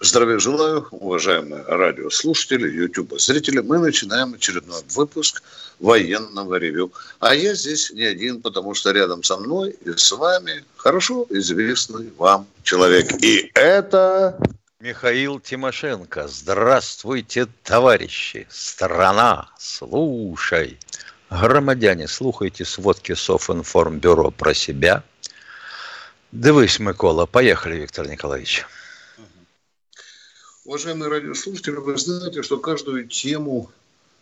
Здравия желаю, уважаемые радиослушатели, YouTube-зрители. Мы начинаем очередной выпуск военного ревю. А я здесь не один, потому что рядом со мной и с вами хорошо известный вам человек. И это... Михаил Тимошенко. Здравствуйте, товарищи. Страна, слушай. Громадяне, слухайте сводки Софинформбюро про себя. Дивись, Микола. Поехали, Виктор Николаевич. Уважаемые радиослушатели, вы знаете, что каждую тему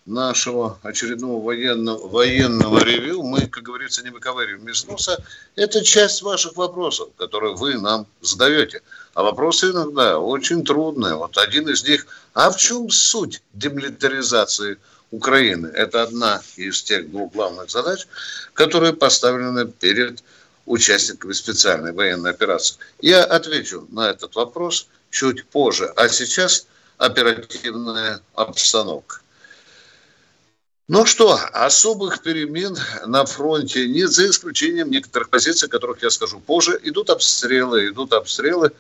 нашего очередного военного, военного ревю мы, как говорится, не выковыриваем из носа. Это часть ваших вопросов, которые вы нам задаете. А вопросы иногда очень трудные. Вот один из них, а в чем суть демилитаризации Украины? Это одна из тех двух главных задач, которые поставлены перед участниками специальной военной операции. Я отвечу на этот вопрос чуть позже. А сейчас оперативная обстановка. Ну что, особых перемен на фронте нет, за исключением некоторых позиций, о которых я скажу позже. Идут обстрелы, идут обстрелы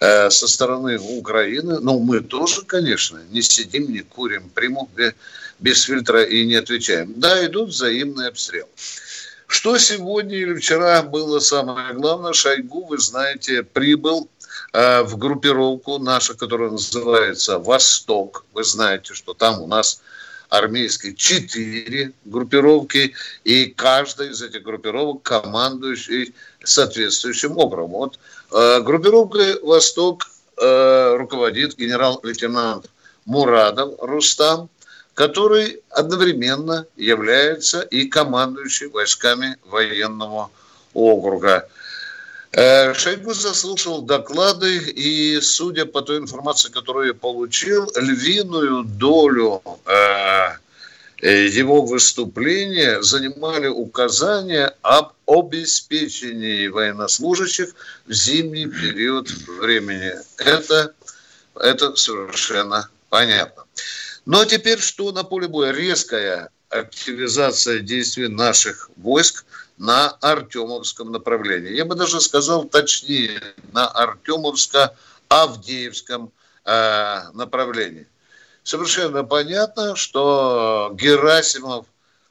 э, со стороны Украины. Но мы тоже, конечно, не сидим, не курим приму без, фильтра и не отвечаем. Да, идут взаимные обстрелы. Что сегодня или вчера было самое главное? Шойгу, вы знаете, прибыл Э, в группировку нашу, которая называется «Восток». Вы знаете, что там у нас армейские четыре группировки, и каждая из этих группировок командующий соответствующим образом. Вот э, группировкой «Восток» э, руководит генерал-лейтенант Мурадов Рустам, который одновременно является и командующим войсками военного округа. Э, Шойгу заслушал доклады, и, судя по той информации, которую я получил, львиную долю э, э, его выступления занимали указания об обеспечении военнослужащих в зимний период времени. Это, это совершенно понятно. Но теперь что на поле боя? Резкая активизация действий наших войск – на Артемовском направлении. Я бы даже сказал точнее, на Артемовско-Авдеевском э, направлении. Совершенно понятно, что Герасимов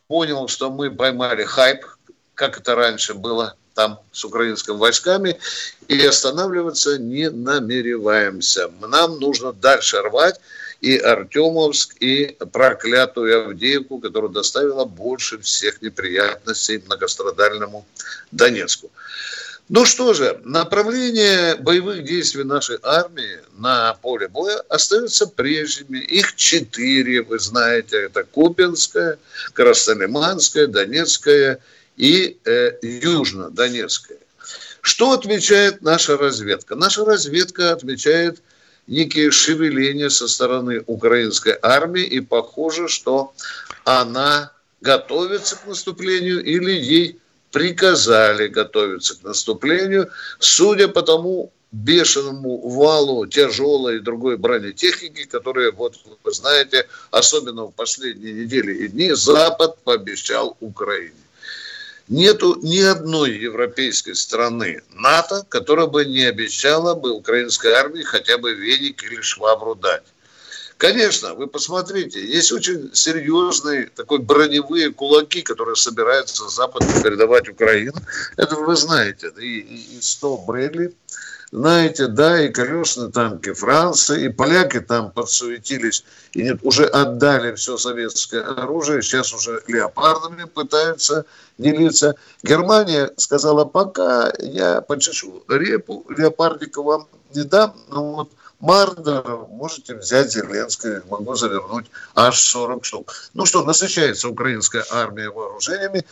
понял, что мы поймали хайп, как это раньше было там с украинскими войсками, и останавливаться не намереваемся. Нам нужно дальше рвать, и Артемовск, и проклятую Авдеевку, которая доставила больше всех неприятностей многострадальному Донецку. Ну что же, направление боевых действий нашей армии на поле боя остаются прежними. Их четыре, вы знаете, это Купинская, Краснолиманская, Донецкая и э, Южно-Донецкая. Что отмечает наша разведка? Наша разведка отмечает некие шевеления со стороны украинской армии, и похоже, что она готовится к наступлению или ей приказали готовиться к наступлению, судя по тому бешеному валу тяжелой и другой бронетехники, которые, вот вы знаете, особенно в последние недели и дни, Запад пообещал Украине. Нету ни одной европейской страны НАТО, которая бы не обещала бы украинской армии хотя бы веник или швабру дать. Конечно, вы посмотрите, есть очень серьезные такой броневые кулаки, которые собираются Запад передавать Украине. Это вы знаете. И, и 100 Брэдли, знаете, да, и колесные танки Франции, и поляки там подсуетились, и нет, уже отдали все советское оружие, сейчас уже леопардами пытаются делиться. Германия сказала, пока я почешу репу, леопардика вам не дам, но вот Мардер можете взять Зеленское, могу завернуть аж 40 штук. Ну что, насыщается украинская армия вооружениями.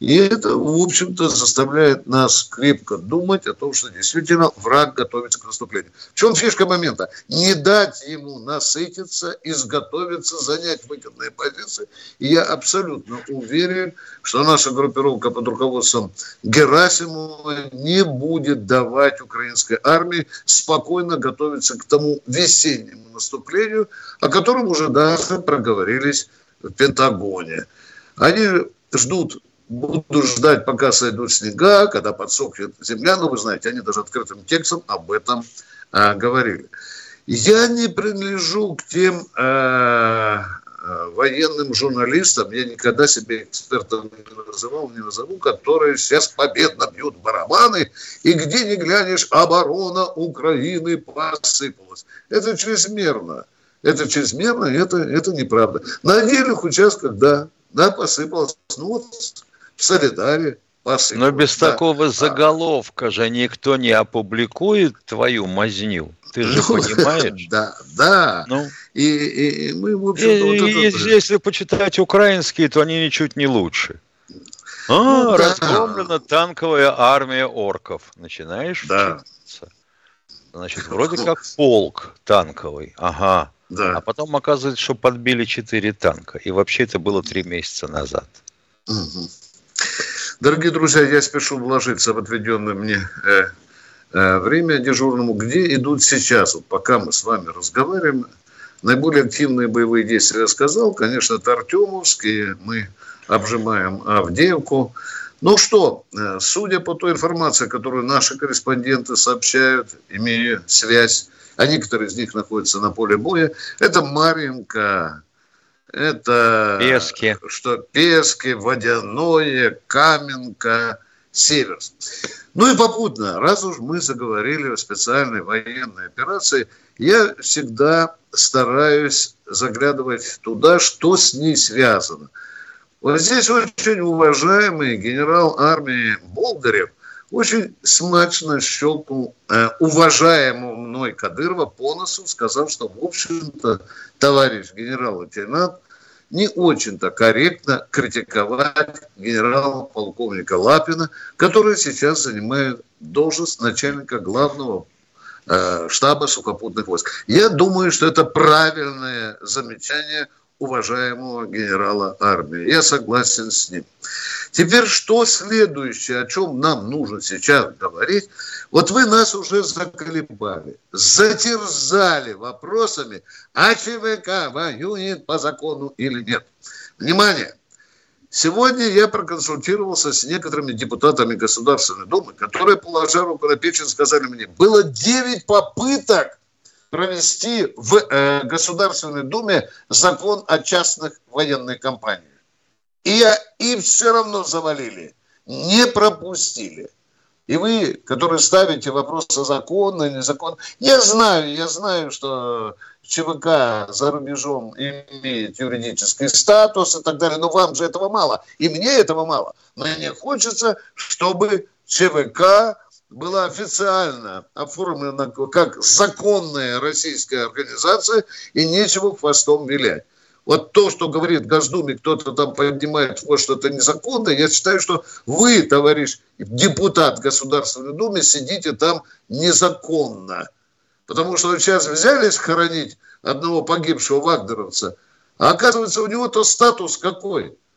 И это, в общем-то, заставляет нас крепко думать о том, что действительно враг готовится к наступлению. В чем фишка момента? Не дать ему насытиться, изготовиться, занять выгодные позиции. И я абсолютно уверен, что наша группировка под руководством Герасимова не будет давать украинской армии спокойно готовиться к тому весеннему наступлению, о котором уже даже проговорились в Пентагоне. Они ждут буду ждать, пока сойдут снега, когда подсохнет земля. Но вы знаете, они даже открытым текстом об этом а, говорили. Я не принадлежу к тем а, военным журналистам, я никогда себе экспертом не называл, не назову, которые сейчас победно бьют барабаны, и где не глянешь, оборона Украины посыпалась. Это чрезмерно. Это чрезмерно, это, это неправда. На отдельных участках, да, да, посыпалось. Ну вот в Солидаре. Но без да. такого а. заголовка же никто не опубликует твою мазню. Ты же ну, понимаешь? Да, да. Ну, и, и, и мы, в общем и, вот это... Если почитать украинские, то они ничуть не лучше. А, ну, разгромлена да. танковая армия орков. Начинаешь да. вчитываться. Значит, вроде как полк танковый. Ага. Да. А потом оказывается, что подбили четыре танка. И вообще это было три месяца назад. Угу. Дорогие друзья, я спешу вложиться в отведенное мне э, э, время дежурному. Где идут сейчас, вот пока мы с вами разговариваем, наиболее активные боевые действия я сказал. Конечно, это Артемовские, мы обжимаем Авдеевку. Ну что, э, судя по той информации, которую наши корреспонденты сообщают, имея связь, а некоторые из них находятся на поле боя, это Маринка, это Пески. Что Пески, Водяное, Каменка, Северск. Ну и попутно, раз уж мы заговорили о специальной военной операции, я всегда стараюсь заглядывать туда, что с ней связано. Вот здесь очень уважаемый генерал армии Болгарев очень смачно щелкнул э, уважаемого мной Кадырова по носу, сказав, что, в общем-то, товарищ генерал-лейтенант не очень-то корректно критиковать генерала-полковника Лапина, который сейчас занимает должность начальника главного э, штаба сухопутных войск. Я думаю, что это правильное замечание уважаемого генерала армии. Я согласен с ним. Теперь что следующее, о чем нам нужно сейчас говорить? Вот вы нас уже заколебали, затерзали вопросами, а ЧВК воюет по закону или нет. Внимание! Сегодня я проконсультировался с некоторыми депутатами Государственной Думы, которые, положа руку на печень, сказали мне, было 9 попыток провести в э, Государственной Думе закон о частных военных компаниях. И, и все равно завалили, не пропустили. И вы, которые ставите вопрос о законно, незаконно, я знаю, я знаю, что ЧВК за рубежом имеет юридический статус и так далее, но вам же этого мало, и мне этого мало. Мне хочется, чтобы ЧВК была официально оформлена как законная российская организация, и нечего хвостом вилять. Вот то, что говорит Госдуме, кто-то там поднимает вот что-то незаконное, я считаю, что вы, товарищ депутат Государственной Думы, сидите там незаконно. Потому что сейчас взялись хоронить одного погибшего вагнеровца, а оказывается, у него-то статус какой –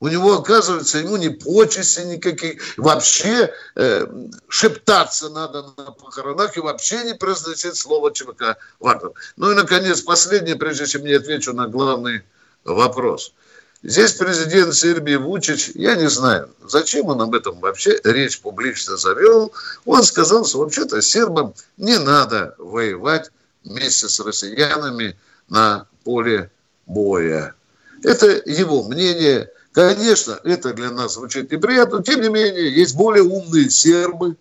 у него, оказывается, ему не почести никакие. Вообще э, шептаться надо на похоронах и вообще не произносить слово ЧВК Вагнер. Ну и, наконец, последнее, прежде чем я отвечу на главный вопрос. Здесь президент Сербии Вучич, я не знаю, зачем он об этом вообще речь публично завел. Он сказал, что вообще-то сербам не надо воевать вместе с россиянами на поле боя. Это его мнение. Конечно, это для нас звучит неприятно, но тем не менее есть более умные сербы,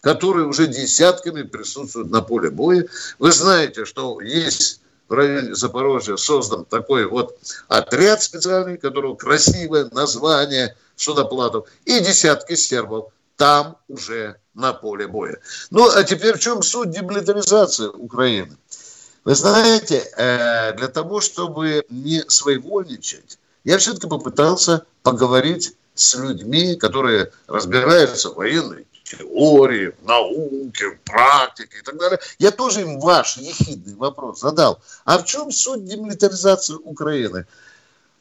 которые уже десятками присутствуют на поле боя. Вы знаете, что есть в районе Запорожья создан такой вот отряд специальный, которого красивое название судоплатов, и десятки сербов там уже на поле боя. Ну, а теперь в чем суть демилитаризации Украины? Вы знаете, э, для того, чтобы не своевольничать, я все-таки попытался поговорить с людьми, которые разбираются в военной теории, в науке, в практике и так далее. Я тоже им ваш ехидный вопрос задал. А в чем суть демилитаризации Украины?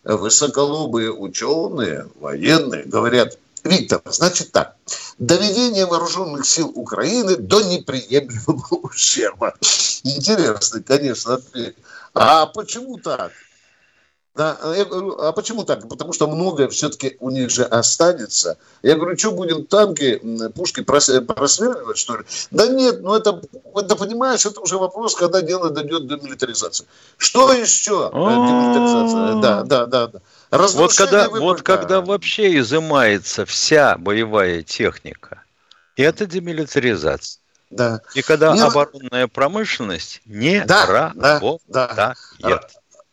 Высоколобые ученые, военные говорят, Виктор, значит так, доведение вооруженных сил Украины до неприемлемого ущерба. Интересный, конечно, ответ. А почему так? Да, я говорю, а почему так? Потому что многое все-таки у них же останется. Я говорю, что будем танки, пушки просверливать, что ли? Да нет, ну это, это понимаешь, это уже вопрос, когда дело дойдет до милитаризации. Что еще? Э, демилитаризация. Да, да, да. да. Вот когда, вот когда вообще изымается вся боевая техника, это демилитаризация. Да. И когда Мне... оборонная промышленность не да, работает. Да, да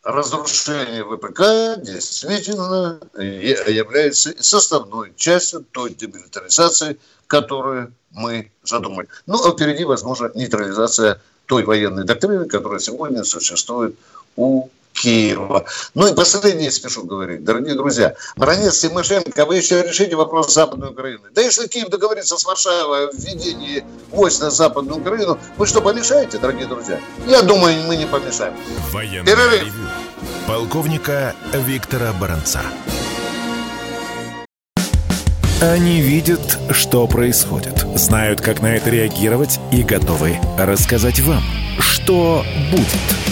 разрушение ВПК действительно является составной частью той демилитаризации, которую мы задумали. Ну, а впереди, возможно, нейтрализация той военной доктрины, которая сегодня существует у Киева. Ну и последнее спешу говорить, дорогие друзья. Бронец Тимошенко, вы еще решите вопрос Западной Украины. Да если Киев договорится с Варшавой о введении войск на Западную Украину, вы что, помешаете, дорогие друзья? Я думаю, мы не помешаем. Военный Перерыв. ревю. Полковника Виктора Баранца. Они видят, что происходит, знают, как на это реагировать и готовы рассказать вам, что будет –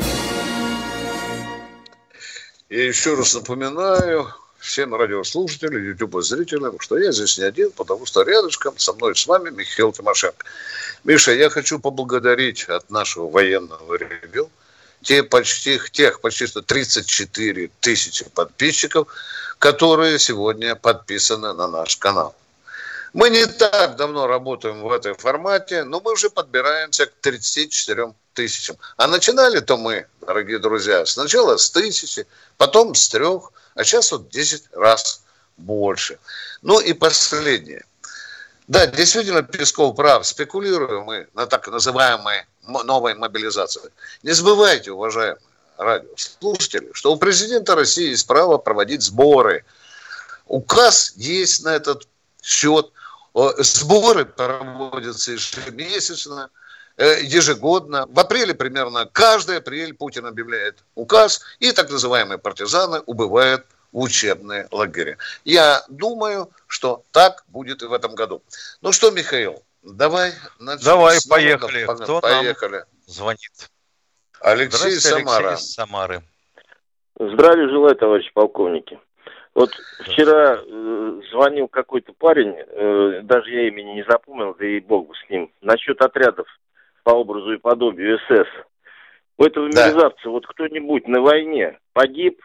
И еще раз напоминаю всем радиослушателям, YouTube-зрителям, что я здесь не один, потому что рядышком со мной с вами Михаил Тимошенко. Миша, я хочу поблагодарить от нашего военного ревю те почти, тех почти что 34 тысячи подписчиков, которые сегодня подписаны на наш канал. Мы не так давно работаем в этом формате, но мы уже подбираемся к 34 тысячам. А начинали-то мы, дорогие друзья, сначала с тысячи, потом с трех, а сейчас вот 10 раз больше. Ну и последнее. Да, действительно, Песков прав. Спекулируем мы на так называемой новой мобилизации. Не забывайте, уважаемые радиослушатели, что у президента России есть право проводить сборы. Указ есть на этот счет. Сборы проводятся ежемесячно. Э, ежегодно. В апреле примерно каждый апрель Путин объявляет указ, и так называемые партизаны убывают в учебные лагеря. Я думаю, что так будет и в этом году. Ну что, Михаил, давай начнем. Давай, поехали. Кто поехали. Нам звонит? Алексей Самара. Алексей из Самары. Здравия желаю, товарищи полковники. Вот вчера э, звонил какой-то парень, э, даже я имени не запомнил, да и бог бы с ним, насчет отрядов по образу и подобию СС. У этого да. мерзавца вот кто-нибудь на войне погиб,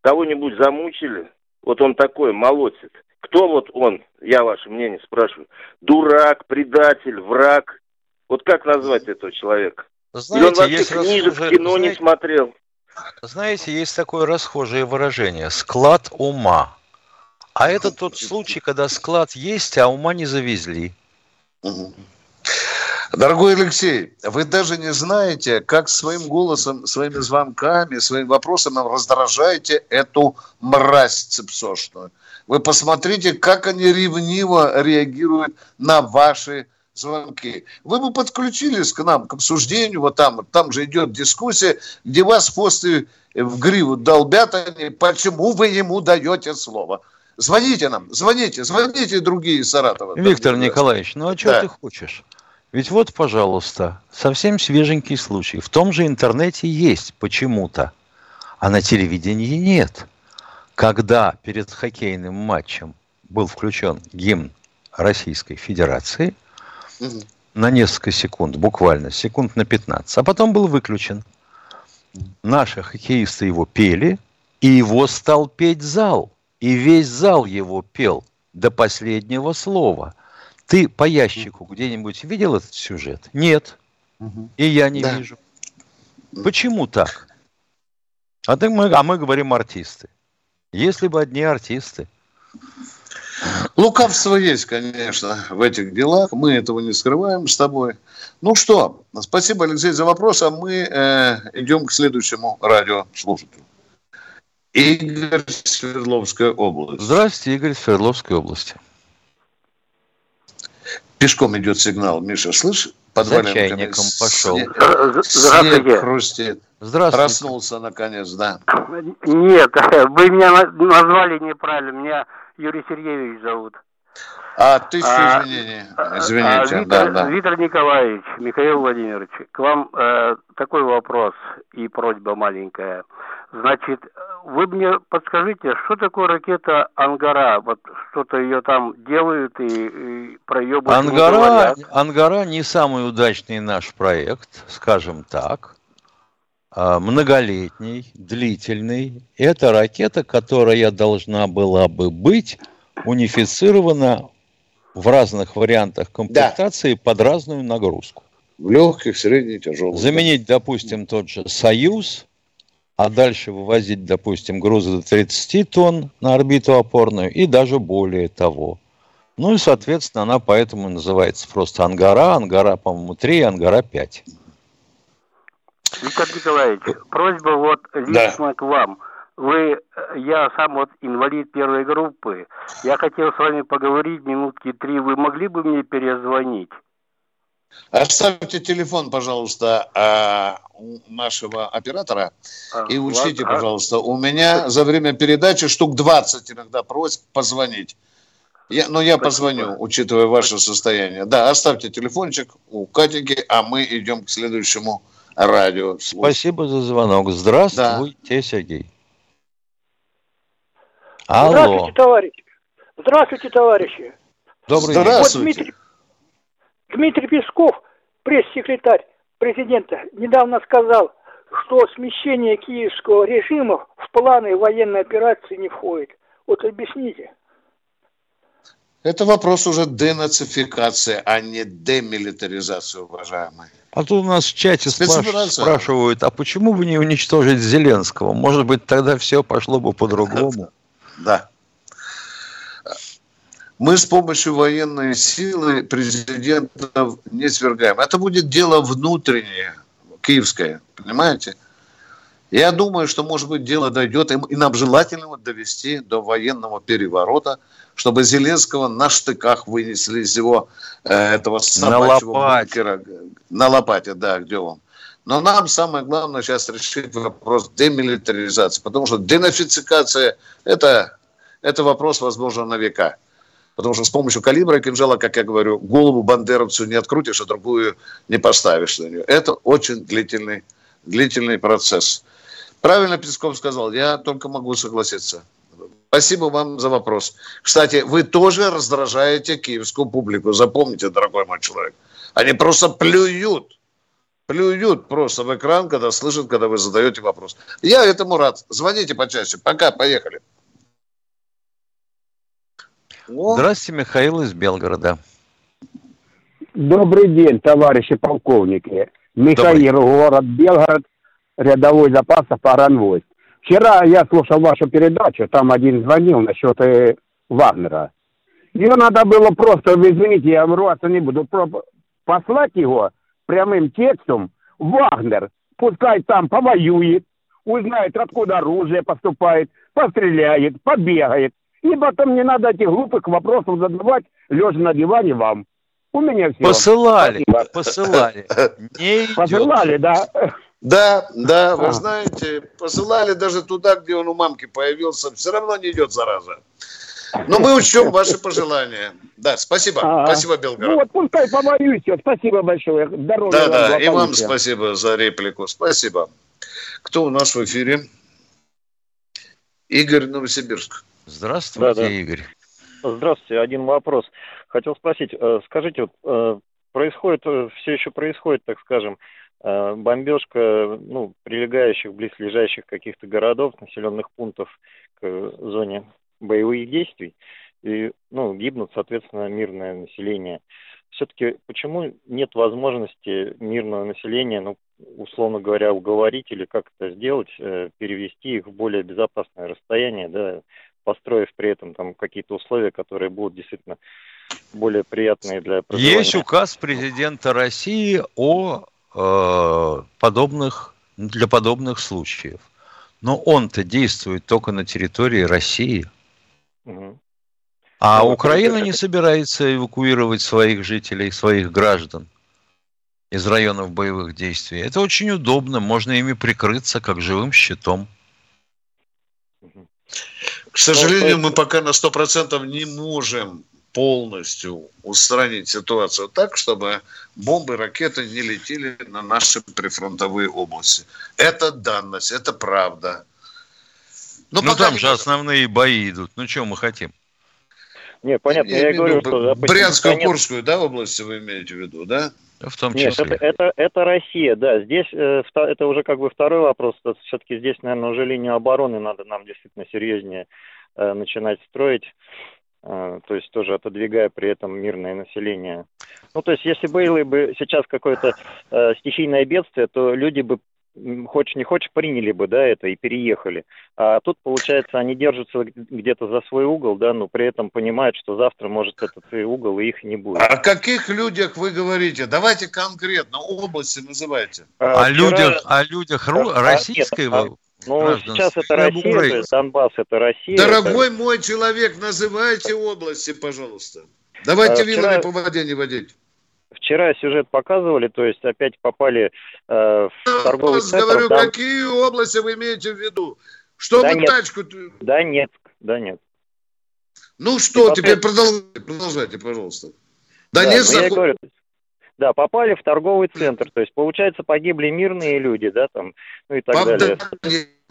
кого-нибудь замучили, вот он такой, молодец. Кто вот он, я ваше мнение спрашиваю, дурак, предатель, враг? Вот как назвать этого человека? Знаете, Или он вообще книжек, расхожее... кино знаете, не смотрел? Знаете, есть такое расхожее выражение – склад ума. А это тот случай, когда склад есть, а ума не завезли. Дорогой Алексей, вы даже не знаете, как своим голосом, своими звонками, своим вопросом раздражаете эту мразь цепсошную. Вы посмотрите, как они ревниво реагируют на ваши звонки. Вы бы подключились к нам, к обсуждению, вот там, там же идет дискуссия, где вас после в гриву долбят они, почему вы ему даете слово. Звоните нам, звоните, звоните другие Саратова. Виктор Николаевич, ну а что да. ты хочешь? Ведь вот, пожалуйста, совсем свеженький случай. В том же интернете есть почему-то, а на телевидении нет. Когда перед хоккейным матчем был включен гимн Российской Федерации, угу. на несколько секунд, буквально секунд на 15, а потом был выключен. Наши хоккеисты его пели, и его стал петь зал. И весь зал его пел. до последнего слова. Ты по ящику где-нибудь видел этот сюжет? Нет. И я не да. вижу. Почему так? А, ты, мы, а мы говорим артисты. Если бы одни артисты. Лукавство есть, конечно, в этих делах. Мы этого не скрываем с тобой. Ну что, спасибо, Алексей, за вопрос. А мы э, идем к следующему радиослушателю. Игорь Свердловская область. Здравствуйте, Игорь Свердловской области. Пешком идет сигнал. Миша, слышь? Под За чайником пошел. Снег, Здравствуйте. хрустит. Здравствуйте. Проснулся наконец, да. Нет, вы меня назвали неправильно. Меня Юрий Сергеевич зовут. А, тысячу а, извинений. А, Извините, а, Виктор, да, да. Виктор Николаевич, Михаил Владимирович, к вам э, такой вопрос и просьба маленькая. Значит, вы мне подскажите, что такое ракета Ангара? Вот что-то ее там делают и, и про ее Ангара, Ангара не самый удачный наш проект, скажем так. А, многолетний, длительный. Это ракета, которая должна была бы быть унифицирована в разных вариантах комплектации да. под разную нагрузку. В легких, средних, тяжелых. Заменить, допустим, тот же «Союз», а дальше вывозить, допустим, грузы до 30 тонн на орбиту опорную и даже более того. Ну и, соответственно, она поэтому называется просто «Ангара». «Ангара», по-моему, 3, «Ангара» 5. Виктор Николаевич, просьба вот лично да. к вам. Вы, я сам вот инвалид первой группы. Я хотел с вами поговорить минутки три. Вы могли бы мне перезвонить? Оставьте телефон, пожалуйста, а, нашего оператора а, и учтите, пожалуйста, у меня за время передачи штук 20 иногда просьб позвонить. Я, но я позвоню, учитывая ваше состояние. Да, оставьте телефончик у Катики, а мы идем к следующему радио. Спасибо за звонок. Здравствуйте, да. Сергей. Алло. Здравствуйте, товарищи. Здравствуйте, товарищи. Добрый день. Вот Дмитрий, Дмитрий Песков, пресс-секретарь президента, недавно сказал, что смещение киевского режима в планы военной операции не входит. Вот объясните. Это вопрос уже денацификации, а не демилитаризации, уважаемые. А тут у нас в чате спрашивают, а почему бы не уничтожить Зеленского? Может быть, тогда все пошло бы по-другому? Да. Мы с помощью военной силы президентов не свергаем. Это будет дело внутреннее, киевское, понимаете? Я думаю, что, может быть, дело дойдет, и нам желательно довести до военного переворота, чтобы Зеленского на штыках вынесли из его э, этого собачьего на лопате. бункера. На лопате, да, где он. Но нам самое главное сейчас решить вопрос демилитаризации, потому что денафицикация это, – это вопрос, возможно, на века. Потому что с помощью калибра и кинжала, как я говорю, голову бандеровцу не открутишь, а другую не поставишь на нее. Это очень длительный, длительный процесс. Правильно Песков сказал, я только могу согласиться. Спасибо вам за вопрос. Кстати, вы тоже раздражаете киевскую публику. Запомните, дорогой мой человек. Они просто плюют. Плюют просто в экран, когда слышат, когда вы задаете вопрос. Я этому рад. Звоните почаще. Пока, поехали. Здравствуйте, Михаил из Белгорода. Добрый день, товарищи полковники. Михаил, Добрый. город Белгород рядовой запаса паранвойск. Вчера я слушал вашу передачу, там один звонил насчет э, Вагнера. Ее надо было просто, извините, я врываться не буду, послать его прямым текстом Вагнер. Пускай там повоюет, узнает, откуда оружие поступает, постреляет, побегает. И потом не надо этих глупых вопросов задавать, лежа на диване вам. У меня все. Посылали, Спасибо. посылали. Не Посылали, да. Да, да, вы а. знаете, посылали даже туда, где он у мамки появился, все равно не идет зараза. Но мы учтем ваши пожелания. Да, спасибо. А-а. Спасибо, Белгород. Ну вот пускай помолюсь. Спасибо большое. Здоровья Да, да, и вам спасибо за реплику. Спасибо. Кто у нас в эфире? Игорь Новосибирск. Здравствуйте, да, да. Игорь. Здравствуйте. Один вопрос. Хотел спросить, э, скажите, вот, э, происходит, э, все еще происходит, так скажем, бомбежка ну, прилегающих, близлежащих каких-то городов, населенных пунктов к зоне боевых действий. и, ну, гибнут, соответственно, мирное население. Все-таки почему нет возможности мирного населения, ну, условно говоря, уговорить или как это сделать, э, перевести их в более безопасное расстояние, да, построив при этом там какие-то условия, которые будут действительно более приятные для проживания. Есть указ президента России о э, подобных для подобных случаев. Но он-то действует только на территории России. Угу. А ну, Украина не собирается эвакуировать своих жителей, своих граждан из районов боевых действий. Это очень удобно, можно ими прикрыться как живым щитом. К сожалению, мы пока на 100% не можем полностью устранить ситуацию так, чтобы бомбы, ракеты не летели на наши прифронтовые области. Это данность, это правда. Но ну, там же основные бои идут. Ну, что мы хотим? Не, понятно, я, я говорю, что... Допустим, Брянскую, конец... Курскую, да, области вы имеете в виду, да? В том числе. Нет, это, это, это Россия, да. Здесь э, это уже как бы второй вопрос. Все-таки здесь, наверное, уже линию обороны надо нам действительно серьезнее э, начинать строить. Э, то есть тоже отодвигая при этом мирное население. Ну, то есть если было бы сейчас какое-то э, стихийное бедствие, то люди бы хочешь не хочешь, приняли бы, да, это и переехали. А тут, получается, они держатся где-то за свой угол, да, но при этом понимают, что завтра может этот угол и их не будет. О каких людях вы говорите? Давайте конкретно области называйте. А, о вчера... людях, о людях ру... а, российской нет, а, ну, сейчас это Россия, то есть Донбасс это Россия. Дорогой это... мой человек, называйте области, пожалуйста. Давайте а, вилами по воде не водить. Вчера сюжет показывали, то есть опять попали э, в торговый Я центр. говорю, там... какие области вы имеете в виду? Чтобы да нет, тачку... Да нет, да нет. Ну что, И теперь продолжайте, продолжайте, пожалуйста. Да, да нет, заход... говорю, да, попали в торговый центр, то есть, получается, погибли мирные люди, да, там, ну и так Пап, далее.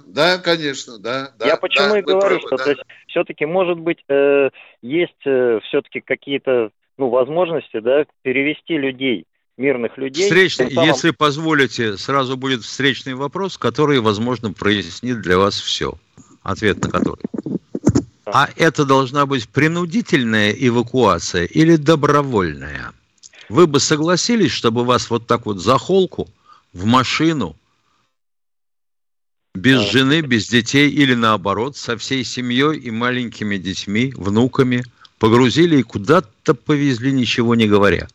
Да, конечно, да. да Я почему да, и говорю, правы, что, да. то есть, все-таки, может быть, э, есть э, все-таки какие-то ну, возможности, да, перевести людей, мирных людей. Встречный, самым... если позволите, сразу будет встречный вопрос, который, возможно, прояснит для вас все. Ответ на который. А это должна быть принудительная эвакуация или добровольная? Вы бы согласились, чтобы вас вот так вот за холку в машину без жены, без детей или наоборот, со всей семьей и маленькими детьми, внуками – погрузили и куда-то повезли, ничего не говоря.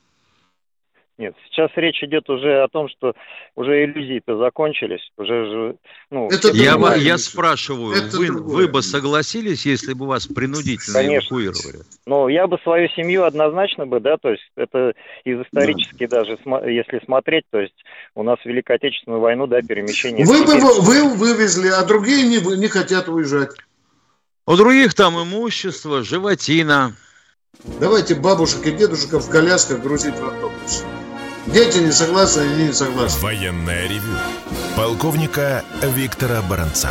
Нет, сейчас речь идет уже о том, что уже иллюзии-то закончились, уже же, ну... Это я, другое, я спрашиваю, это вы, вы бы согласились, если бы вас принудительно Конечно. эвакуировали? Ну, я бы свою семью однозначно бы, да, то есть это из исторически да. даже, если смотреть, то есть у нас в Великой Отечественную войну, да, перемещение... Вы бы вы вывезли, а другие не, не хотят уезжать. У других там имущество, животина. Давайте бабушек и дедушек в колясках грузить в автобус. Дети не согласны, они не согласны. Военная ревю. Полковника Виктора Баранца.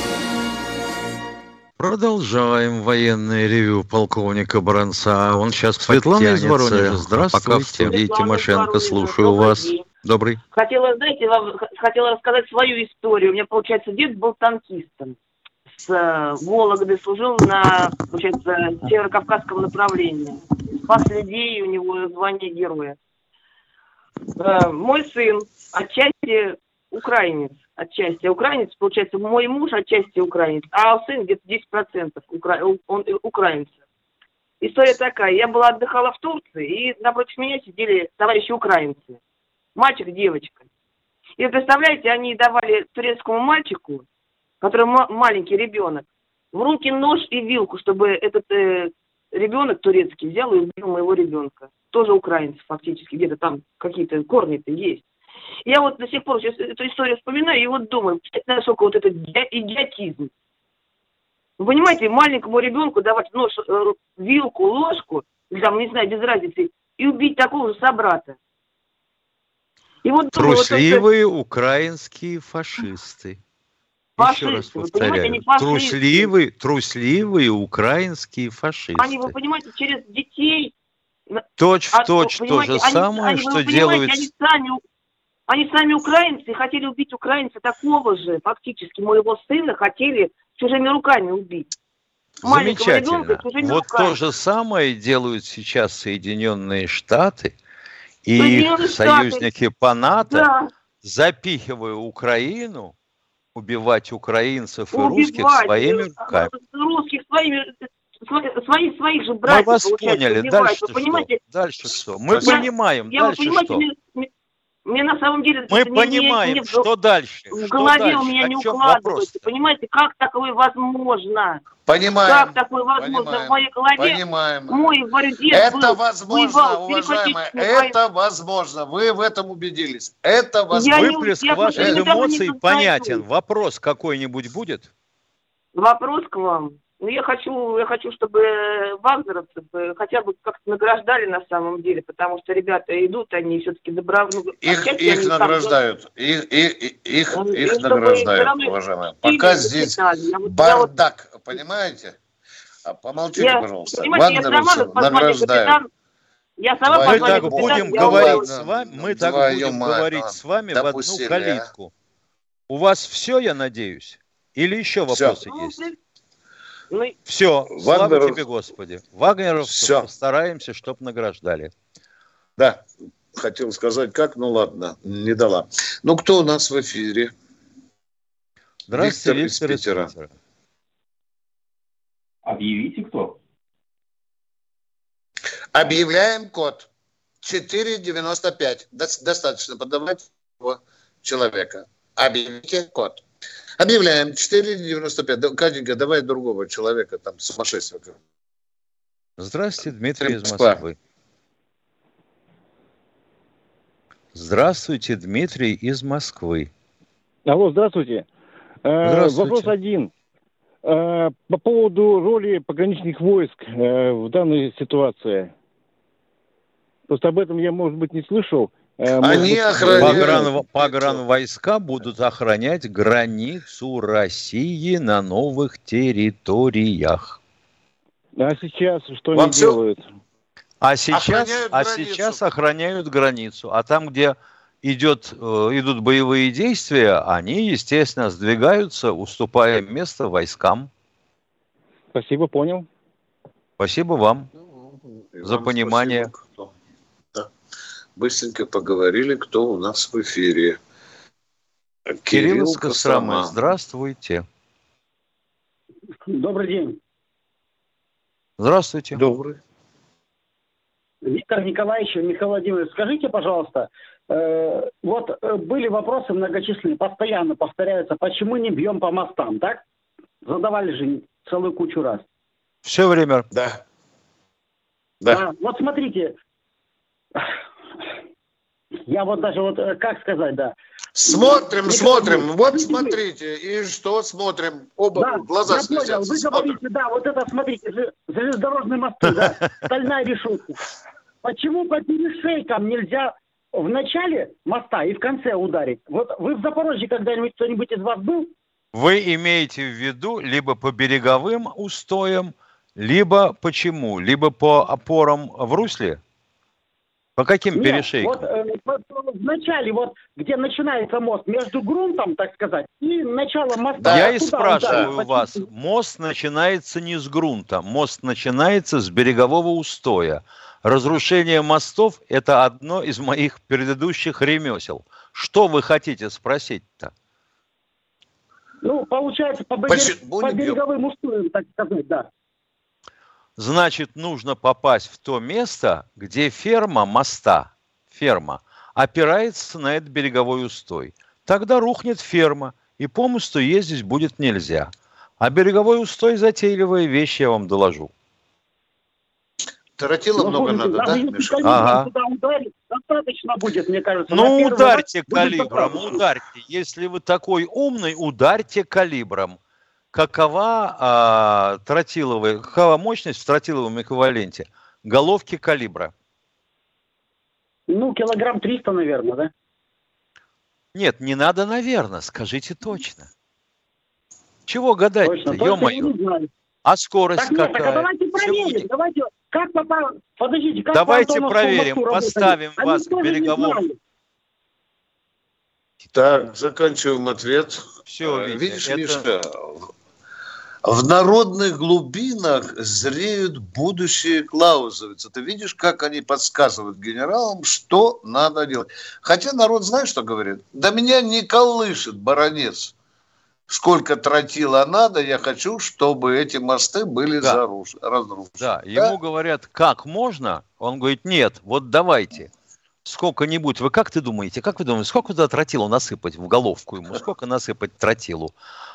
Продолжаем военное ревю полковника Баранца. Он сейчас Светлана из Воронежа. Здравствуйте. Пока в студии Тимошенко. Слушаю вас. Добрый. Хотела, знаете, вам хотела рассказать свою историю. У меня, получается, дед был танкистом с э, Вологды, служил на, получается, северо-кавказском направлении. Спас людей, у него звание героя. Э, мой сын отчасти украинец, отчасти украинец, получается, мой муж отчасти украинец, а сын где-то 10% укра... он украинец. История такая, я была отдыхала в Турции, и напротив меня сидели товарищи украинцы, мальчик, девочка. И представляете, они давали турецкому мальчику который маленький ребенок, в руки нож и вилку, чтобы этот э, ребенок турецкий взял и убил моего ребенка. Тоже украинцы фактически, где-то там какие-то корни-то есть. Я вот до сих пор сейчас эту историю вспоминаю и вот думаю, насколько вот этот идиотизм. Вы понимаете, маленькому ребенку давать нож, э, вилку, ложку, или там, не знаю, без разницы, и убить такого же собрата. И вот Трусливые вот, украинские фашисты. Фашисты, Еще раз повторяю. Трусливые, трусливые украинские фашисты. Они, вы понимаете, через детей... Точь в точь то же самое, они, что делают... Они сами, они сами украинцы, хотели убить украинца такого же, фактически, моего сына хотели чужими руками убить. Замечательно. Вот то же самое делают сейчас Соединенные Штаты и их союзники по НАТО, да. запихивая Украину убивать украинцев убивать, и русских своими руками. Русских своими свои, своих же братьев, Мы вас поняли. Дальше что? Дальше что? Мы я, понимаем. Я, дальше что? Мне, на самом деле... Мы понимаем, не, не, что дальше. В голове у меня не укладывается. Понимаете, как такое возможно? Понимаем. Как такое возможно? Понимаем, в моей голове понимаем. мой говорю, Это был, возможно, воевал, уважаемые, это возможно. Вы в этом убедились. Это возможно. Выплеск я ваших эмоций понятен. Вопрос какой-нибудь будет? Вопрос к вам. Ну, я хочу, я хочу, чтобы вагнеровцев хотя бы как-то награждали на самом деле, потому что ребята идут, они все-таки добровольно... Ну, их их награждают, там, их, их, их, их награждают, уважаемые. Пока здесь вот, бардак, вот, понимаете? А помолчите, я, пожалуйста. Вагнеровцев награждают. Я сама мы так будем говорить с вами, мы так будем говорить с вами в одну калитку. У вас все, я надеюсь? Или еще вопросы все. есть? Ну, Все, Вагнеров... слава тебе, Господи. Вагнеров Все. постараемся, чтобы награждали. Да, хотел сказать как, ну ладно, не дала. Ну, кто у нас в эфире? Здравствуйте, Виктор, Виктор из Питера. Объявите кто. Объявляем код 495. Достаточно подавать человека. Объявите код. Объявляем 4,95. Катенька, давай другого человека, там, сумасшествия. Здравствуйте, Дмитрий из Москвы. Здравствуйте, Дмитрий из Москвы. Алло, здравствуйте. Э, здравствуйте. Вопрос один. Э, по поводу роли пограничных войск э, в данной ситуации. Просто об этом я, может быть, не слышал. Э, Они охраняют... Погран, войска будут охранять границу России на новых территориях. А сейчас что Вам они все... делают? А сейчас, а сейчас охраняют границу. А там, где идет, э, идут боевые действия, они, естественно, сдвигаются, уступая место войскам. Спасибо, понял. Спасибо вам ну, за вам понимание. Спасибо быстренько поговорили, кто у нас в эфире. Кирилл, Кирилл из Костромы. Здравствуйте. Добрый день. Здравствуйте. Добрый. Виктор Николаевич, Михаил Владимирович, скажите, пожалуйста, э, вот э, были вопросы многочисленные, постоянно повторяются, почему не бьем по мостам, так? Задавали же целую кучу раз. Все время. Да. Да. да. Вот смотрите, я вот даже вот, э, как сказать, да. Смотрим, не смотрим. Вот смотрите. И что смотрим? Оба да, глаза я понял. Вы смотрим. говорите, да, вот это, смотрите, железнодорожные мосты, да, стальная решетка. Почему по перешейкам нельзя в начале моста и в конце ударить? Вот вы в Запорожье когда-нибудь кто-нибудь из вас был? Вы имеете в виду либо по береговым устоям, либо почему? Либо по опорам в русле? По каким Нет, перешейкам? Вот, э, в начале, вот где начинается мост, между грунтом, так сказать, и начало моста. Да, я и спрашиваю у вас, мост начинается не с грунта, мост начинается с берегового устоя. Разрушение мостов – это одно из моих предыдущих ремесел. Что вы хотите спросить-то? Ну, получается, по, берег... по береговым устоям, так сказать, да значит, нужно попасть в то место, где ферма моста, ферма, опирается на этот береговой устой. Тогда рухнет ферма, и по мосту ездить будет нельзя. А береговой устой – затейливая вещь, я вам доложу. Таратила ну, много надо, да, Миша? Ага. ударить, достаточно будет, мне кажется. Ну, ударьте калибром, ударьте. Если вы такой умный, ударьте калибром. Какова а, тротиловая, какова мощность в тротиловом эквиваленте головки калибра? Ну, килограмм 300, наверное, да? Нет, не надо, наверное, скажите точно. Чего гадать-то, ё-моё? А скорость так, нет, какая? Так, а давайте проверим, давайте, как попал, подождите, как Давайте проверим, поставим вас к береговому. Так, заканчиваем ответ. Все, Витя, Видишь, это... Миша, в народных глубинах зреют будущие клаузовицы. Ты видишь, как они подсказывают генералам, что надо делать. Хотя народ знает, что говорит. Да меня не колышет, баронец. Сколько тротила надо, я хочу, чтобы эти мосты были да. заруш... разрушены. Да, да, ему говорят, как можно? Он говорит, нет, вот давайте сколько-нибудь, вы как ты думаете, как вы думаете, сколько туда тротилу насыпать в головку ему, сколько насыпать тротилу?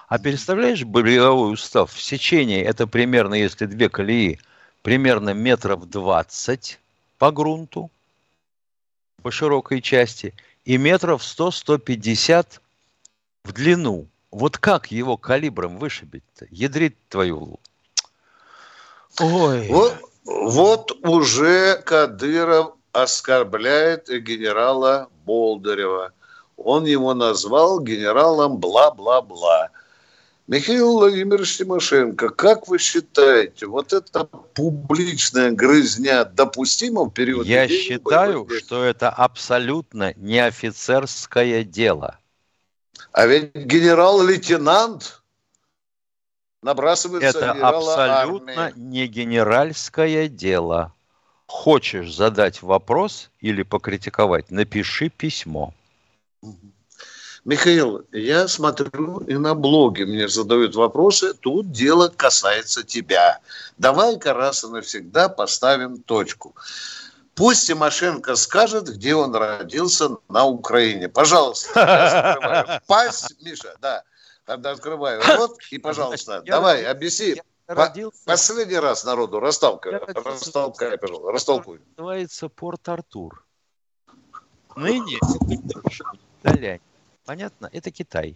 А представляешь, береговой устав в сечении, это примерно, если две колеи, примерно метров 20 по грунту, по широкой части, и метров 100-150 в длину. Вот как его калибром вышибить-то? Ядрит твою. Ой. Вот, вот уже Кадыров оскорбляет генерала Болдырева. Он его назвал генералом бла-бла-бла. Михаил Владимирович Тимошенко, как вы считаете, вот эта публичная грызня допустима в период... Я считаю, что это абсолютно не офицерское дело. А ведь генерал-лейтенант набрасывается Это абсолютно армии. не генеральское дело. Хочешь задать вопрос или покритиковать, напиши письмо. Михаил, я смотрю и на блоге мне задают вопросы. Тут дело касается тебя. Давай-ка раз и навсегда поставим точку. Пусть Тимошенко скажет, где он родился на Украине. Пожалуйста, Пасть, Миша, да. Тогда открываю рот и, пожалуйста, давай, объясни. Родился... Последний раз народу растолкай, растолкай, пожалуйста, растолкуй. Называется Порт-Артур. Ныне это Понятно? Это Китай.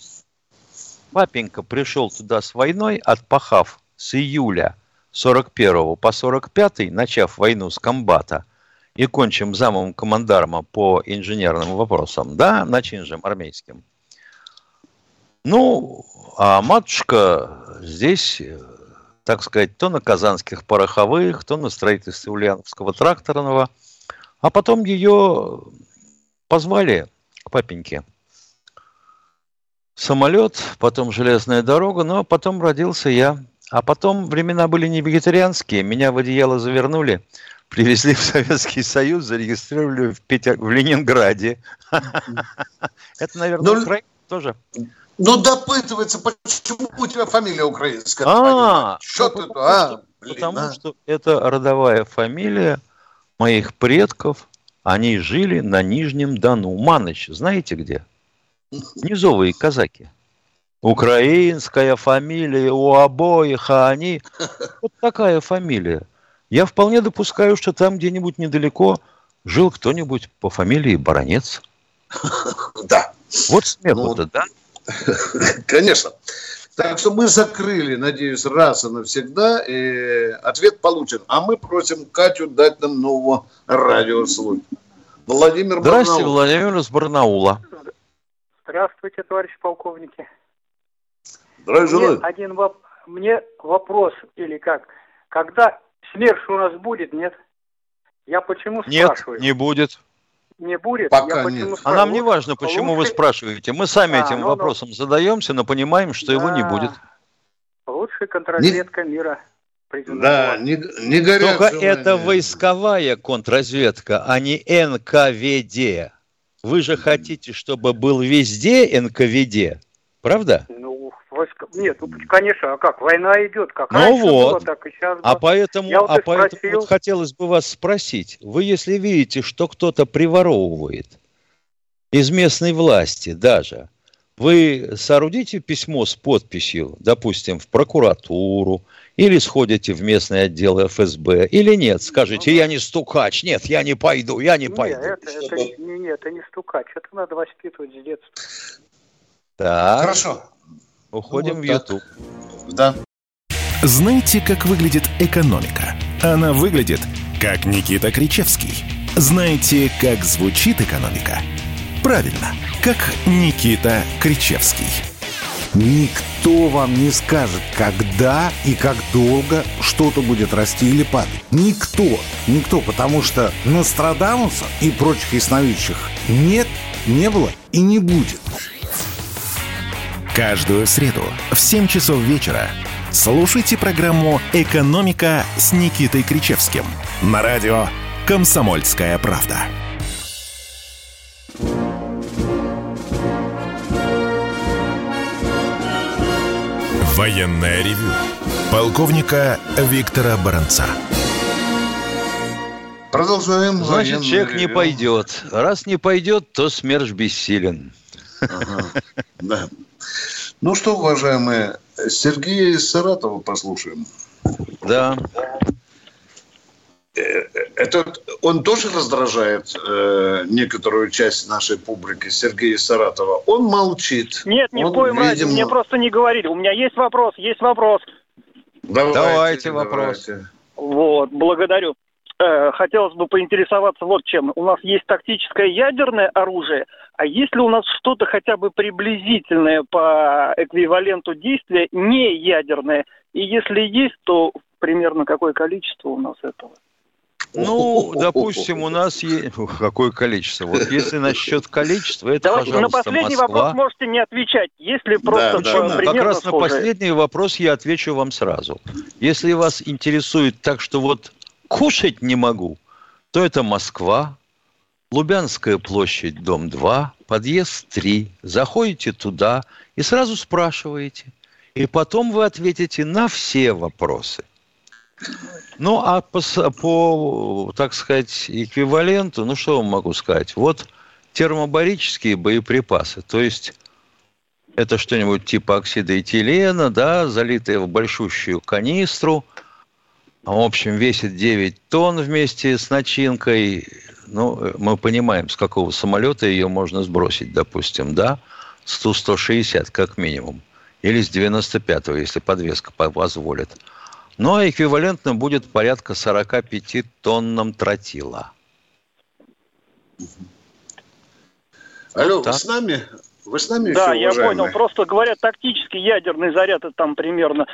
Папенька пришел туда с войной, отпахав с июля 41 по 45, начав войну с комбата, и кончим замом командарма по инженерным вопросам, да, начинжем армейским. Ну, а матушка здесь так сказать, то на казанских пороховых, то на строительстве Ульяновского тракторного. А потом ее позвали к папеньке. Самолет, потом железная дорога, но потом родился я. А потом времена были не вегетарианские, меня в одеяло завернули, привезли в Советский Союз, зарегистрировали в, Петер... в Ленинграде. Это, наверное, ну, Украина тоже. Ну, допытывается, почему у тебя фамилия украинская. А, что ты, а, блин, потому а? что это родовая фамилия моих предков. Они жили на Нижнем Дону. Маныч, знаете где? Низовые казаки. Украинская фамилия у обоих, а они... Вот такая фамилия. Я вполне допускаю, что там где-нибудь недалеко жил кто-нибудь по фамилии Баронец. Да. Вот смеху-то, ну, да? Конечно. Так что мы закрыли, надеюсь, раз и навсегда, и ответ получен. А мы просим Катю дать нам нового радиослушателя. Владимир Здравствуйте, Барнаул. Владимир из Барнаула. Здравствуйте, товарищ полковники. Здравствуйте. Мне один воп... Мне вопрос, или как, когда СМЕРШ у нас будет, нет? Я почему спрашиваю? Нет, не будет не будет. Пока я нет. А нам не важно, почему лучше... вы спрашиваете. Мы сами а, этим ну, вопросом ну... задаемся, но понимаем, что да. его не будет. Лучшая контрразведка не... мира. Да, не, не горят Только это войсковая контрразведка, а не НКВД. Вы же хотите, чтобы был везде НКВД, правда? Ну, войска... Нет, ну, конечно, а как? Война идет, как ну раньше вот. было, так и сейчас. А поэтому, Я вот а поэтому спросил... вот хотелось бы вас спросить. Вы, если видите, что кто-то приворовывает из местной власти даже, вы соорудите письмо с подписью, допустим, в прокуратуру, или сходите в местный отдел ФСБ, или нет, скажите, я не стукач, нет, я не пойду, я не нет, пойду. Это, это, не, нет, это не стукач, это надо воспитывать с детства. Так. Хорошо. Уходим вот в YouTube. Да. Знаете, как выглядит экономика? Она выглядит, как Никита Кричевский. Знаете, как звучит экономика? Правильно, как Никита Кричевский. Никто вам не скажет, когда и как долго что-то будет расти или падать. Никто. Никто, потому что Нострадамуса и прочих ясновидящих нет, не было и не будет. Каждую среду в 7 часов вечера слушайте программу «Экономика» с Никитой Кричевским на радио «Комсомольская правда». Военная ревю. Полковника Виктора Баранца. Продолжаем. Значит, человек ревю. не пойдет. Раз не пойдет, то смерч бессилен. Ага, да. Ну что, уважаемые, Сергея из Саратова послушаем. Да. Э, этот, он тоже раздражает э, некоторую часть нашей публики, Сергея Саратова. Он молчит. Нет, ни в коем видимо... разе, мне просто не говорили. У меня есть вопрос, есть вопрос. Давайте, давайте вопрос. Давайте. Вот, благодарю. Э, хотелось бы поинтересоваться вот чем. У нас есть тактическое ядерное оружие, а есть ли у нас что-то хотя бы приблизительное по эквиваленту действия не ядерное? И если есть, то примерно какое количество у нас этого? Ну, допустим, у нас есть... Какое количество? Вот если насчет количества, это, Давайте пожалуйста, на последний Москва. вопрос можете не отвечать. Если просто да, да. Как раз схожие. на последний вопрос я отвечу вам сразу. Если вас интересует так, что вот кушать не могу, то это Москва, Лубянская площадь, дом 2, подъезд 3. Заходите туда и сразу спрашиваете. И потом вы ответите на все вопросы. Ну, а по, по, так сказать, эквиваленту, ну, что вам могу сказать? Вот термобарические боеприпасы, то есть это что-нибудь типа оксида этилена, да, залитое в большущую канистру, в общем, весит 9 тонн вместе с начинкой. Ну, мы понимаем, с какого самолета ее можно сбросить, допустим, да, с Ту-160 как минимум. Или с 95-го, если подвеска позволит. Но ну, а эквивалентно будет порядка 45 тоннам тротила. Алло, так. вы с нами? Вы с нами Да, еще, я понял. Просто говорят, тактический ядерный заряд это там примерно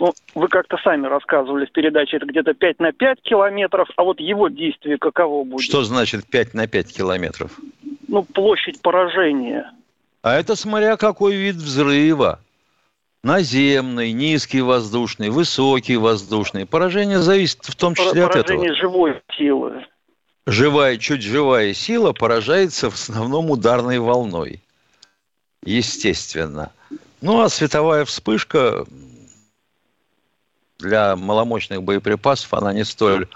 ну, вы как-то сами рассказывали в передаче, это где-то 5 на 5 километров, а вот его действие каково будет? Что значит 5 на 5 километров? Ну, площадь поражения. А это смотря какой вид взрыва. Наземный, низкий воздушный, высокий воздушный. Поражение зависит в том числе Поражение от этого. Поражение живой силы. Живая, чуть живая сила поражается в основном ударной волной. Естественно. Ну, а световая вспышка для маломощных боеприпасов она не столь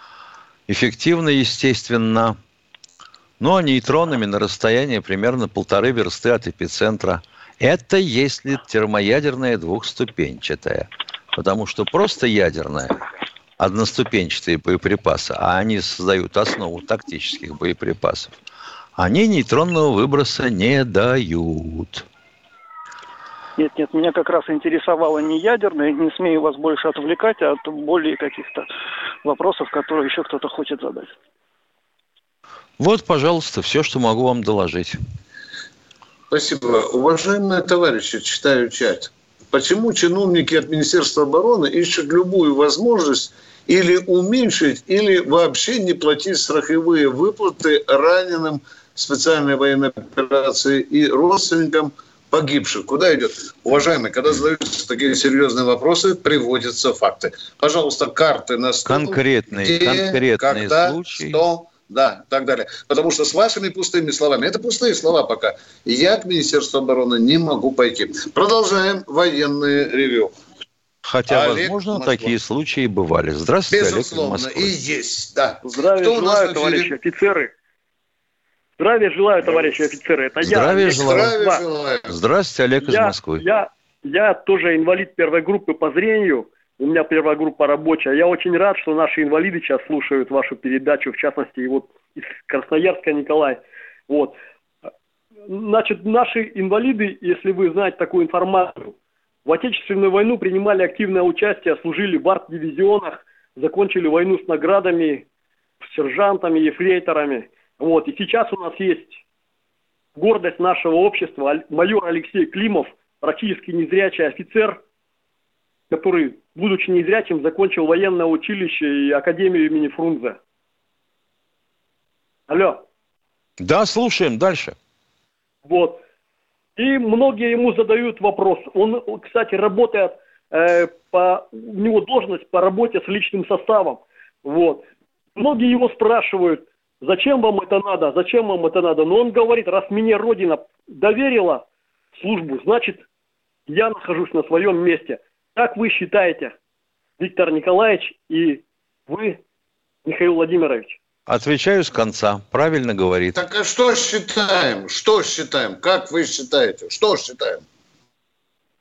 эффективна, естественно. Ну, а нейтронами на расстоянии примерно полторы версты от эпицентра. Это если термоядерная двухступенчатая. Потому что просто ядерная, одноступенчатые боеприпасы, а они создают основу тактических боеприпасов, они нейтронного выброса не дают. Нет, нет, меня как раз интересовало не ядерное, не смею вас больше отвлекать, а от более каких-то вопросов, которые еще кто-то хочет задать. Вот, пожалуйста, все, что могу вам доложить. Спасибо. Уважаемые товарищи, читаю чат. Почему чиновники от Министерства обороны ищут любую возможность или уменьшить, или вообще не платить страховые выплаты раненым специальной военной операции и родственникам – погибших. Куда идет? Уважаемые, когда задаются такие серьезные вопросы, приводятся факты. Пожалуйста, карты на стол. Конкретные, где, конкретные когда, случаи. Что, да, так далее. Потому что с вашими пустыми словами, это пустые слова пока, я к Министерству обороны не могу пойти. Продолжаем военные ревю. Хотя, Олег возможно, Москва. такие случаи бывали. Здравствуйте, Безусловно, Олег Москвы. и есть, да. Здравия Кто желаю, товарищи офицеры. Здравия желаю, товарищи офицеры. Это Здравия я. Желаю. Здравия желаю. Здравствуйте, Олег из я, Москвы. Я, я тоже инвалид первой группы по зрению. У меня первая группа рабочая. Я очень рад, что наши инвалиды сейчас слушают вашу передачу, в частности, и вот из Красноярска Николай. Вот. Значит, наши инвалиды, если вы знаете такую информацию, в Отечественную войну принимали активное участие, служили в арт-дивизионах, закончили войну с наградами, с сержантами, ефрейторами. Вот. И сейчас у нас есть гордость нашего общества, майор Алексей Климов, практически незрячий офицер, который, будучи незрячим, закончил военное училище и академию имени Фрунзе. Алло. Да, слушаем дальше. Вот. И многие ему задают вопрос. Он, кстати, работает э, по, у него должность по работе с личным составом. Вот. Многие его спрашивают, зачем вам это надо, зачем вам это надо. Но он говорит, раз мне Родина доверила службу, значит, я нахожусь на своем месте. Как вы считаете, Виктор Николаевич и вы, Михаил Владимирович? Отвечаю с конца. Правильно говорит. Так а что считаем? Что считаем? Как вы считаете? Что считаем?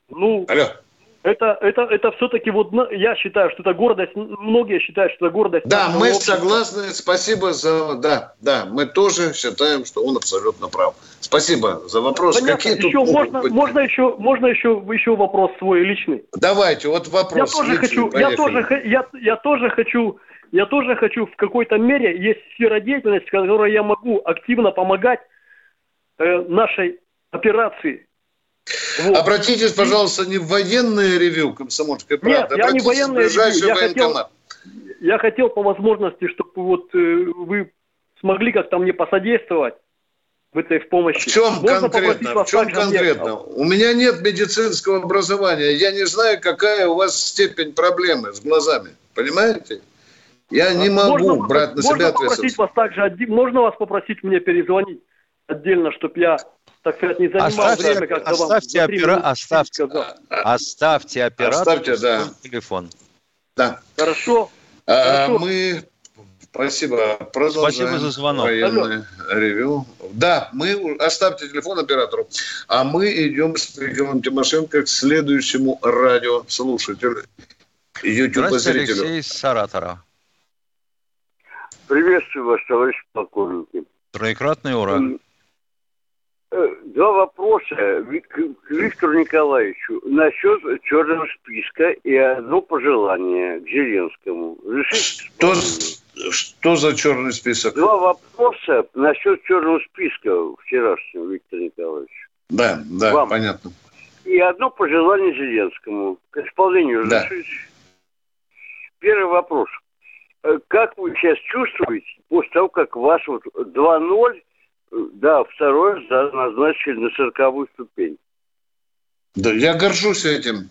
Ну, Алло. Это, это, это все-таки вот я считаю, что это гордость. Многие считают, что это гордость. Да, мы общества. согласны. Спасибо за... Да, да, мы тоже считаем, что он абсолютно прав. Спасибо за вопрос. Понятно. Какие еще тут можно, быть? можно еще, можно еще, еще вопрос свой личный. Давайте, вот вопрос. Я тоже личный, хочу, я тоже, я, я тоже хочу я тоже хочу в какой-то мере, есть сфера деятельности, в которой я могу активно помогать э, нашей операции. Вот. Обратитесь, пожалуйста, не в военное ревю комсомольской правды, Нет, я не военное ревю. Я хотел, я хотел по возможности, чтобы вот э, вы смогли как-то мне посодействовать в этой в помощи. В чем Можно конкретно? В чем конкретно? У меня нет медицинского образования. Я не знаю, какая у вас степень проблемы с глазами. Понимаете? Я не могу можно, брать на себя ответственность. Вас также, можно вас попросить мне перезвонить отдельно, чтобы я, так сказать, не занимал оставьте, время, когда оставьте вам опера... оставьте, оставьте оператор оставьте, да. телефон. Да. Хорошо. А, Хорошо. Мы Спасибо. Продолжаем Спасибо за звонок. Военное ревю. Да, мы оставьте телефон оператору. А мы идем с Михаилом Тимошенко к следующему радиослушателю. YouTube-зрителю. Алексей из Саратора. Приветствую вас, товарищ полковники. Троекратный ура. Э, два вопроса к Виктору Николаевичу насчет черного списка и одно пожелание к Зеленскому. Решите, что, что за черный список? Два вопроса насчет черного списка вчерашнего, Виктор Николаевич. Да, да, Вам. понятно. И одно пожелание Зеленскому к исполнению. Да. Первый вопрос. Э, как вы сейчас чувствуете после того, как ваш вот 2-0, э, да, второй раз назначили на сороковую ступень? Да, я горжусь этим.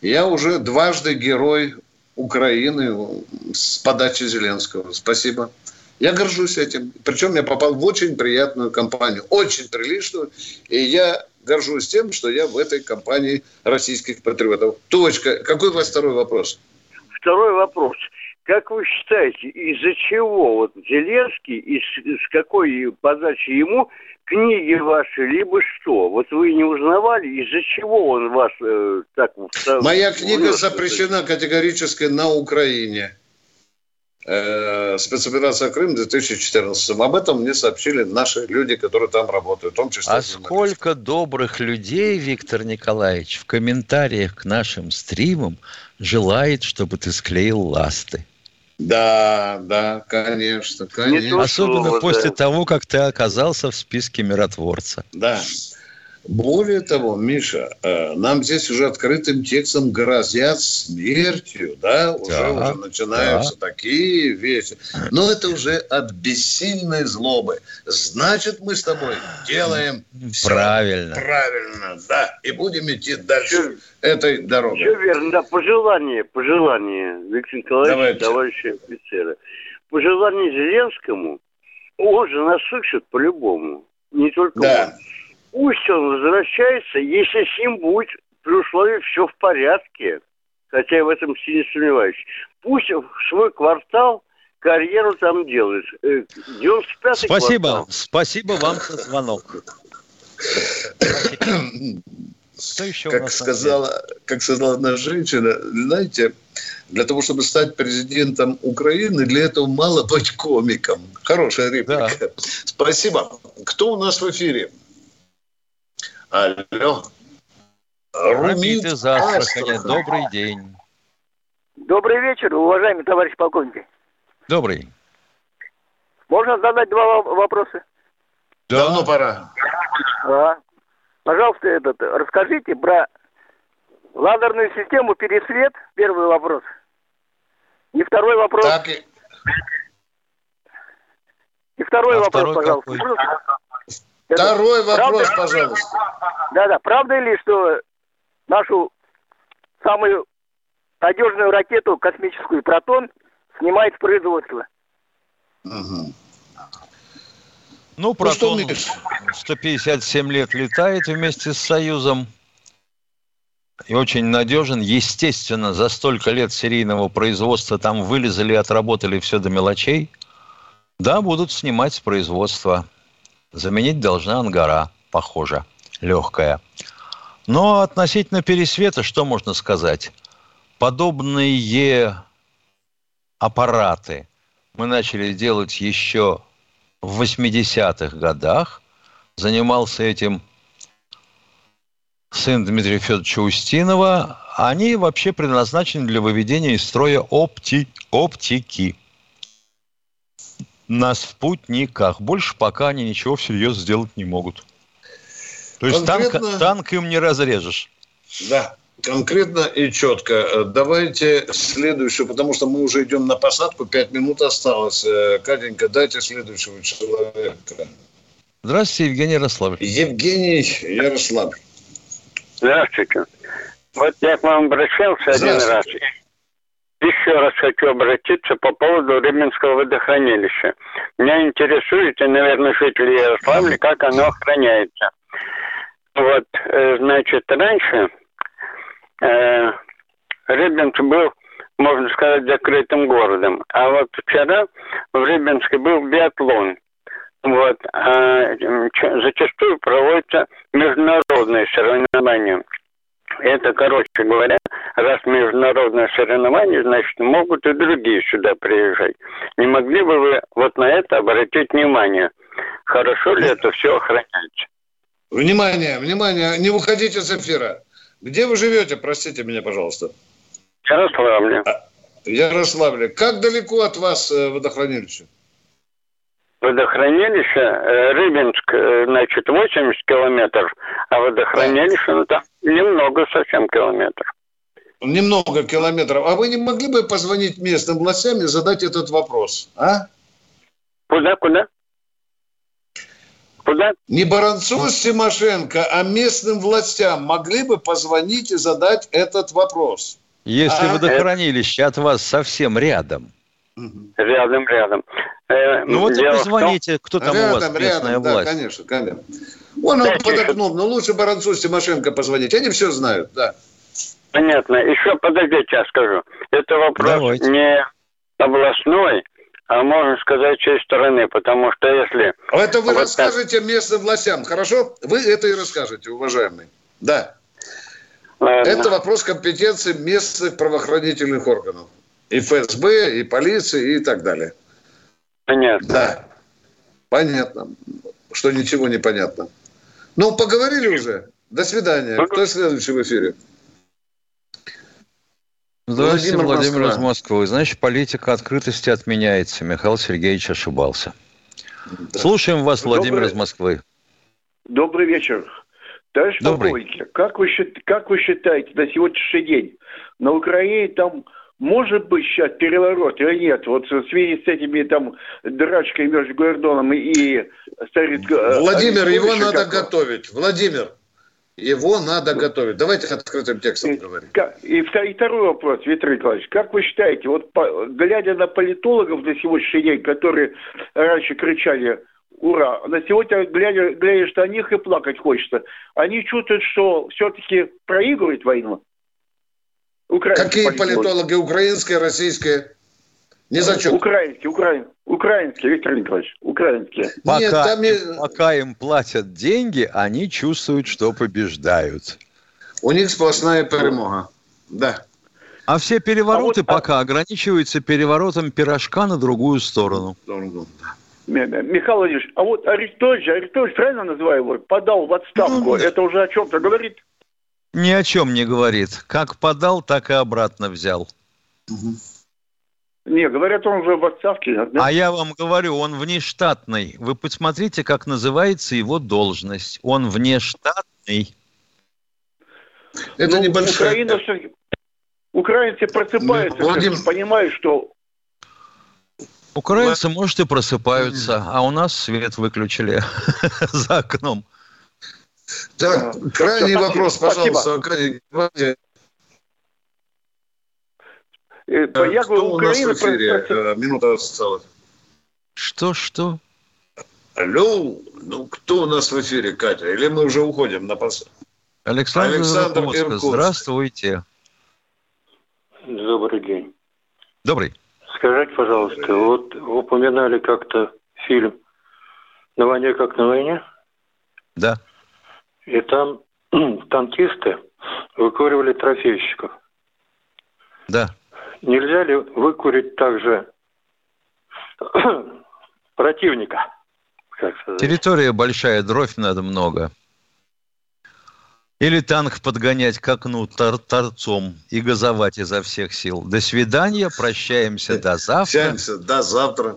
Я уже дважды герой Украины с подачи Зеленского. Спасибо. Я горжусь этим. Причем я попал в очень приятную компанию, очень приличную. И я горжусь тем, что я в этой компании российских патриотов. Точка. Какой у вас второй вопрос? Второй вопрос. Как вы считаете, из-за чего вот Зеленский, из, с какой подачи ему книги ваши, либо что? Вот вы не узнавали, из-за чего он вас э, так... Моя книга запрещена категорически на Украине. Э, спецоперация Крым 2014. Об этом мне сообщили наши люди, которые там работают, в том числе. А сколько добрых людей, Виктор Николаевич, в комментариях к нашим стримам желает, чтобы ты склеил ласты? Да, да, конечно, конечно. Особенно после того, как ты оказался в списке миротворца. Да. Более того, Миша, э, нам здесь уже открытым текстом грозят смертью, да, уже, да, уже начинаются да. такие вещи. Но это уже от бессильной злобы. Значит, мы с тобой делаем правильно. правильно, да, и будем идти дальше все, этой дорогой. Все верно, да, пожелание, пожелание, Виктор Николаевич, Давайте. товарищи офицеры. Пожелание Зеленскому, он же нас слышит по-любому, не только да. он Пусть он возвращается, если с ним будет при условии все в порядке, хотя я в этом сильно сомневаюсь. Пусть в свой квартал карьеру там делает. 95 э, Спасибо. Квартал. Спасибо вам за звонок. Что еще как сказала, как сказала одна женщина, знаете, для того, чтобы стать президентом Украины, для этого мало быть комиком. Хорошая реплика. Да. Спасибо. Кто у нас в эфире? Алло. Рамит из Астрахани, добрый день. Добрый вечер, уважаемый товарищ полковник. Добрый. Можно задать два вопроса? Давно пора. А, пожалуйста, этот, расскажите про ладерную систему пересвет, первый вопрос. И второй вопрос. Так и... И второй а вопрос, второй пожалуйста. Какой? Второй вопрос, правда, пожалуйста. Да-да, правда ли, что нашу самую надежную ракету космическую «Протон» снимает с производства? Угу. Ну, «Протон» ну, 157 лет летает вместе с «Союзом» и очень надежен. Естественно, за столько лет серийного производства там вылезали, отработали все до мелочей. Да, будут снимать с производства. Заменить должна ангара, похоже, легкая. Но относительно пересвета, что можно сказать? Подобные аппараты мы начали делать еще в 80-х годах. Занимался этим сын Дмитрия Федоровича Устинова. Они вообще предназначены для выведения из строя опти, оптики на спутниках. Больше пока они ничего всерьез сделать не могут. То есть Конкретно... танк, танк им не разрежешь. Да, конкретно и четко. Давайте следующую, потому что мы уже идем на посадку, пять минут осталось. Э, Катенька, дайте следующего человека. Здравствуйте, Евгений Ярославль. Евгений Ярославль. Здравствуйте. Вот я к вам обращался один раз. Еще раз хочу обратиться по поводу Рыбинского водохранилища. Меня интересует, и, наверное, жители Ярославля, как оно охраняется. Вот, э, значит, раньше э, Рыбинск был, можно сказать, закрытым городом. А вот вчера в Рыбинске был биатлон. Вот, а зачастую проводятся международные соревнования. Это, короче говоря, раз международное соревнование, значит, могут и другие сюда приезжать. Не могли бы вы вот на это обратить внимание? Хорошо ли это все охраняется? Внимание, внимание, не выходите с эфира. Где вы живете, простите меня, пожалуйста? Ярославле. А, Ярославле. Как далеко от вас э, водохранилище? Водохранилище э, Рыбинск, э, значит, 80 километров, а водохранилище, ну там немного совсем километров. Немного километров. А вы не могли бы позвонить местным властям и задать этот вопрос, а? Куда, куда? Куда? Не Баранцу с Тимошенко, а местным властям могли бы позвонить и задать этот вопрос. Если а? водохранилище от вас совсем рядом. Рядом, рядом. Ну вот и позвоните, кто там рядом, у вас местная рядом, власть. Да, конечно, конечно. Он, он подогнул, но лучше Баранцу с Тимошенко позвонить. Они все знают, да. Понятно. Еще подождите, я скажу. Это вопрос Давайте. не областной, а можно сказать, чьей стороны, потому что если... Это вы вот расскажете так... местным властям, хорошо? Вы это и расскажете, уважаемый. Да. Ладно. Это вопрос компетенции местных правоохранительных органов. И ФСБ, и полиции, и так далее. Понятно. Да. Понятно. Что ничего не понятно. Ну, поговорили уже. До свидания. Кто следующий в эфире? Здравствуйте, Владимир, Владимир Москва. из Москвы. Значит, политика открытости отменяется. Михаил Сергеевич ошибался. Да. Слушаем вас, Владимир Добрый... из Москвы. Добрый вечер. Товарищ полковник, как вы, как вы считаете на сегодняшний день на Украине там может быть сейчас переворот или нет? Вот в связи с этими там драчками между Гордоном и Старик... Э, Владимир, его надо готовить. Владимир, его надо готовить. Давайте открытым текстом говорить. И, и второй вопрос, Виктор Николаевич. Как вы считаете, вот по, глядя на политологов на сегодняшний день, которые раньше кричали «Ура!», на сегодня, глядя, глядя что на них и плакать хочется, они чувствуют, что все-таки проигрывают войну? Какие политологи? политологи? Украинские, российские? Не зачем. Украинские, украин, украинские, Виктор Николаевич, украинские. Пока, Нет, там... им, пока им платят деньги, они чувствуют, что побеждают. У них сплошная перемога. Да. А все перевороты а вот, пока а... ограничиваются переворотом пирожка на другую сторону. Михаил Владимирович, а вот Арестович, Арестович правильно называю его, подал в отставку. Ну, Это уже о чем-то говорит? Ни о чем не говорит. Как подал, так и обратно взял. Угу. Не, говорят, он уже в отставке. Да? А я вам говорю, он внештатный. Вы посмотрите, как называется его должность. Он внештатный. Это ну, небольшая... Украина все... Украинцы просыпаются, Владимир... понимают, что... Украинцы, может, и просыпаются, а у нас свет выключили за окном. Так, крайний вопрос, пожалуйста. Крайний... Э, я Кто у нас в эфире? Э, минута осталась. Что, что? Алло, ну кто у нас в эфире, Катя? Или мы уже уходим на пос... Александр, Александр Иркутск. Здравствуйте. Добрый день. Добрый. Скажите, пожалуйста, вот упоминали как-то фильм «На войне как на войне». Да. И там танкисты выкуривали трофейщиков. Да. Нельзя ли выкурить также противника? Как Территория большая, дровь надо много. Или танк подгонять к окну тор торцом и газовать изо всех сил. До свидания, прощаемся до завтра. Прощаемся до завтра.